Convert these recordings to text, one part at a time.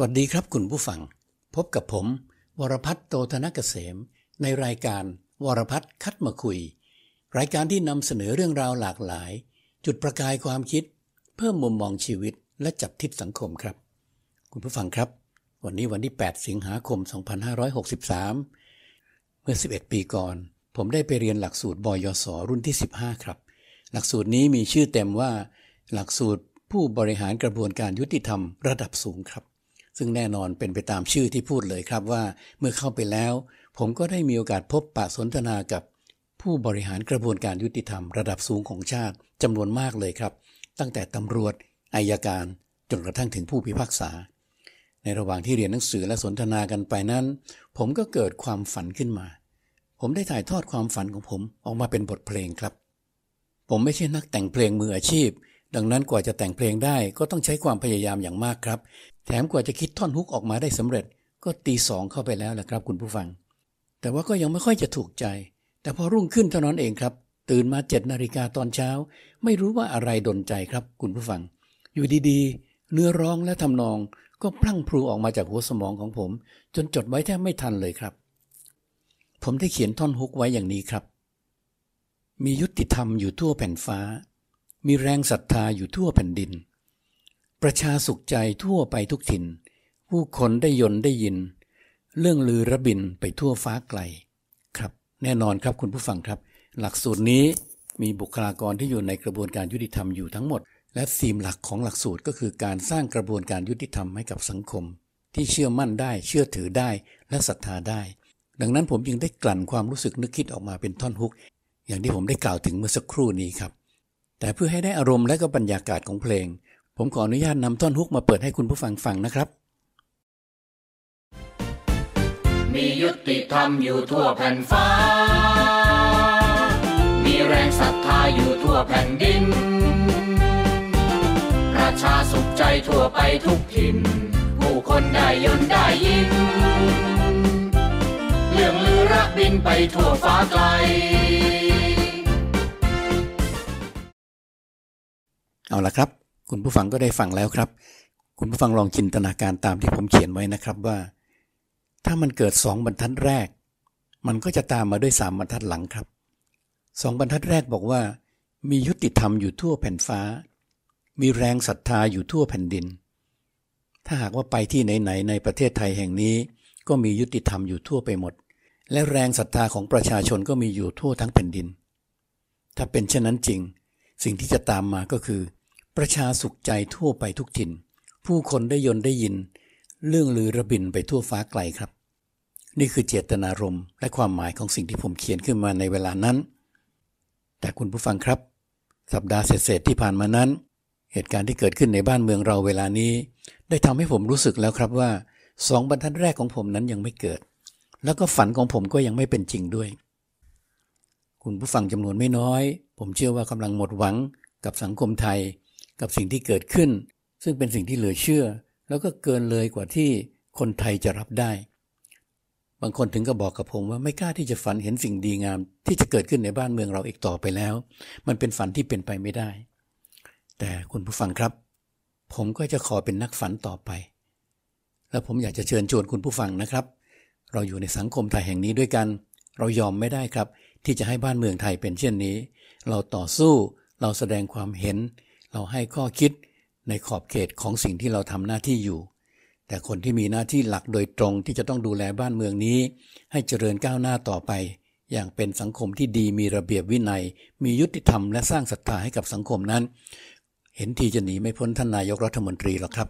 สวัสดีครับคุณผู้ฟัง พบกับผม วรพัฒน์โตธนกเกษม ในรายการวรพัฒน์คัดมาคุย รายการที่นำเสนอเรื่องราวหลากหลาย จุดประกายความคิด เพิ่มมุมมองชีวิตและจับทิศสังคมครับ คุณผู้ฟังครับ วันนี้วันที่ 8 สิงหาคม 2563 เมื่อ 11 ปีก่อน ผมได้ไปเรียนหลักสูตรบยศรุ่นที่ 15 ครับ หลักสูตรนี้มีชื่อเต็มว่า หลักสูตรผู้บริหารกระบวนการยุติธรรมระดับสูงครับ ซึ่งแน่นอนเป็นไปตามชื่อที่พูดเลยครับว่า เมื่อเข้าไปแล้ว ผมก็ได้มีโอกาสพบปะสนทนากับ ผู้บริหารกระบวนการยุติธรรมระดับสูงของชาติจำนวนมากเลยครับ ตั้งแต่ตำรวจอายการจนกระทั่งถึงผู้พิพากษา ในระหว่างที่เรียนหนังสือและสนทนากันไปนั้น ผมก็เกิดความฝันขึ้นมา ผมได้ถ่ายทอดความฝันของผมออกมาเป็นบทเพลงครับ ผมไม่ใช่นักแต่งเพลงมืออาชีพ ดังนั้นกว่าจะแต่งเพลงได้ก็ต้องใช้ความพยายามอย่างมากครับ แถมกว่าจะคิดท่อนฮุกออกมาได้สำเร็จ ก็ตีสองเข้าไปแล้วแหละครับ คุณผู้ฟัง แต่ว่าก็ยังไม่ค่อยจะถูกใจ แต่พอรุ่งขึ้นเท่านั้นเองครับ ตื่นมาเจ็ดนาฬิกาตอนเช้า ไม่รู้ว่าอะไรดนใจครับ คุณผู้ฟัง อยู่ดีๆ เนื้อร้องและทำนองก็พลั่งพลูออกมาจากหัวสมองของผม จนจดไว้แทบไม่ทันเลยครับ ผมได้เขียนท่อนฮุกไว้อย่างนี้ครับ มียุติธรรมอยู่ทั่วแผ่นฟ้า มีแรงศรัทธาอยู่ทั่วแผ่นดิน ประชาสุขใจทั่วไปทุกถิ่น ผู้คนได้ยนได้ยิน เรื่องลือระบินไปทั่วฟ้าไกลครับ แน่นอนครับคุณผู้ฟังครับ หลักสูตรนี้มีบุคลากรที่อยู่ในกระบวนการยุติธรรมอยู่ทั้งหมด และธีมหลักของหลักสูตรก็คือการสร้างกระบวนการยุติธรรมให้กับสังคม ที่เชื่อมั่นได้เชื่อถือได้และศรัทธาได้ ดังนั้นผมจึงได้กลั่นความรู้สึกนึกคิดออกมาเป็นท่อนฮุก อย่างที่ผมได้กล่าวถึงเมื่อสักครู่นี้ครับ แต่เพื่อให้ได้อารมณ์และก็บรรยากาศของเพลง ผมขออนุญาตนำท่อนฮุกมาเปิดให้คุณผู้ฟังฟังนะครับ มียุติธรรมอยู่ทั่วแผ่นฟ้า มีแรงศรัทธาอยู่ทั่วแผ่นดิน ประชาสุขใจทั่วไปทุกถิ่น ผู้คนได้ยนต์ได้ยินเรื่องลือระบินไปทั่วฟ้าไกลเอาละครับ คุณผู้ฟังก็ได้ฟังแล้วครับ คุณผู้ฟังลองจินตนาการตามที่ผมเขียนไว้นะครับว่า ถ้ามันเกิดสองบรรทัดแรก มันก็จะตามมาด้วยสามบรรทัดหลังครับสองบรรทัดแรกบอกว่า มียุติธรรมอยู่ทั่วแผ่นฟ้า มีแรงศรัทธาอยู่ทั่วแผ่นดิน ถ้าหากว่าไปที่ไหนๆในประเทศไทยแห่งนี้ ก็มียุติธรรมอยู่ทั่วไปหมด และแรงศรัทธาของประชาชนก็มีอยู่ทั่วทั้งแผ่นดิน ถ้าเป็นเช่นนั้นจริง สิ่งที่จะตามมาก็คือ ประชาสุขใจทั่วไปทุกถิ่น ผู้คนได้ยนได้ยิน เรื่องลือระบินไปทั่วฟ้าไกลครับ นี่คือเจตนารมณ์และความหมายของสิ่งที่ผมเขียนขึ้นมาในเวลานั้น แต่คุณผู้ฟังครับ สัปดาห์เศษที่ผ่านมานั้น เหตุการณ์ที่เกิดขึ้นในบ้านเมืองเราเวลานี้ ได้ทำให้ผมรู้สึกแล้วครับว่าสองบรรทัดแรกของผมนั้นยังไม่เกิด แล้วก็ฝันของผมก็ยังไม่เป็นจริงด้วย คุณผู้ฟังจำนวนไม่น้อย ผมเชื่อว่ากำลังหมดหวังกับสังคมไทย กับสิ่งที่เกิดขึ้น ซึ่งเป็นสิ่งที่เหลือเชื่อ แล้วก็เกินเลยกว่าที่คนไทยจะรับได้ บางคนถึงก็บอกกับผมว่าไม่กล้าที่จะฝันเห็นสิ่งดีงาม ที่จะเกิดขึ้นในบ้านเมืองเราอีกต่อไปแล้ว มันเป็นฝันที่เป็นไปไม่ได้ แต่คุณผู้ฟังครับ ผมก็จะขอเป็นนักฝันต่อไป และผมอยากจะเชิญชวนคุณผู้ฟังนะครับ เราอยู่ในสังคมไทยแห่งนี้ด้วยกัน เรายอมไม่ได้ครับ ที่จะให้บ้านเมืองไทยเป็นเช่นนี้ เราต่อสู้เราแสดงความเห็น เราให้ข้อคิดในขอบเขตของสิ่งที่เราทำหน้าที่อยู่ แต่คนที่มีหน้าที่หลักโดยตรงที่จะต้องดูแลบ้านเมืองนี้ ให้เจริญก้าวหน้าต่อไป อย่างเป็นสังคมที่ดีมีระเบียบวินัย มียุติธรรมและสร้างศรัทธาให้กับสังคมนั้น เห็นทีจะหนีไม่พ้นท่านนายกรัฐมนตรีหรอกครับ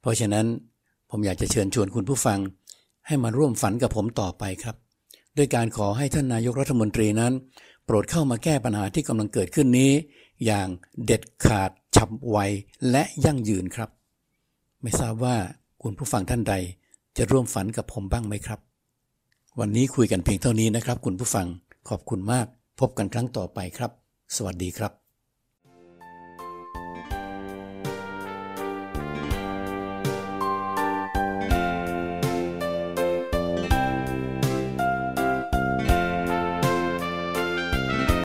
เพราะฉะนั้นผมอยากจะเชิญชวนคุณผู้ฟัง ให้มาร่วมฝันกับผมต่อไปครับด้วยการขอให้ท่านนายกรัฐมนตรีนั้น โปรดเข้ามาแก้ปัญหาที่กำลังเกิดขึ้นนี้ อย่างเด็ดขาดฉับไวและยั่งยืนครับ ไม่ทราบว่าคุณผู้ฟังท่านใดจะร่วมฝันกับผมบ้างไหมครับ วันนี้คุยกันเพียงเท่านี้นะครับ คุณผู้ฟังขอบคุณมาก พบกันครั้งต่อไปครับ สวัสดีครับ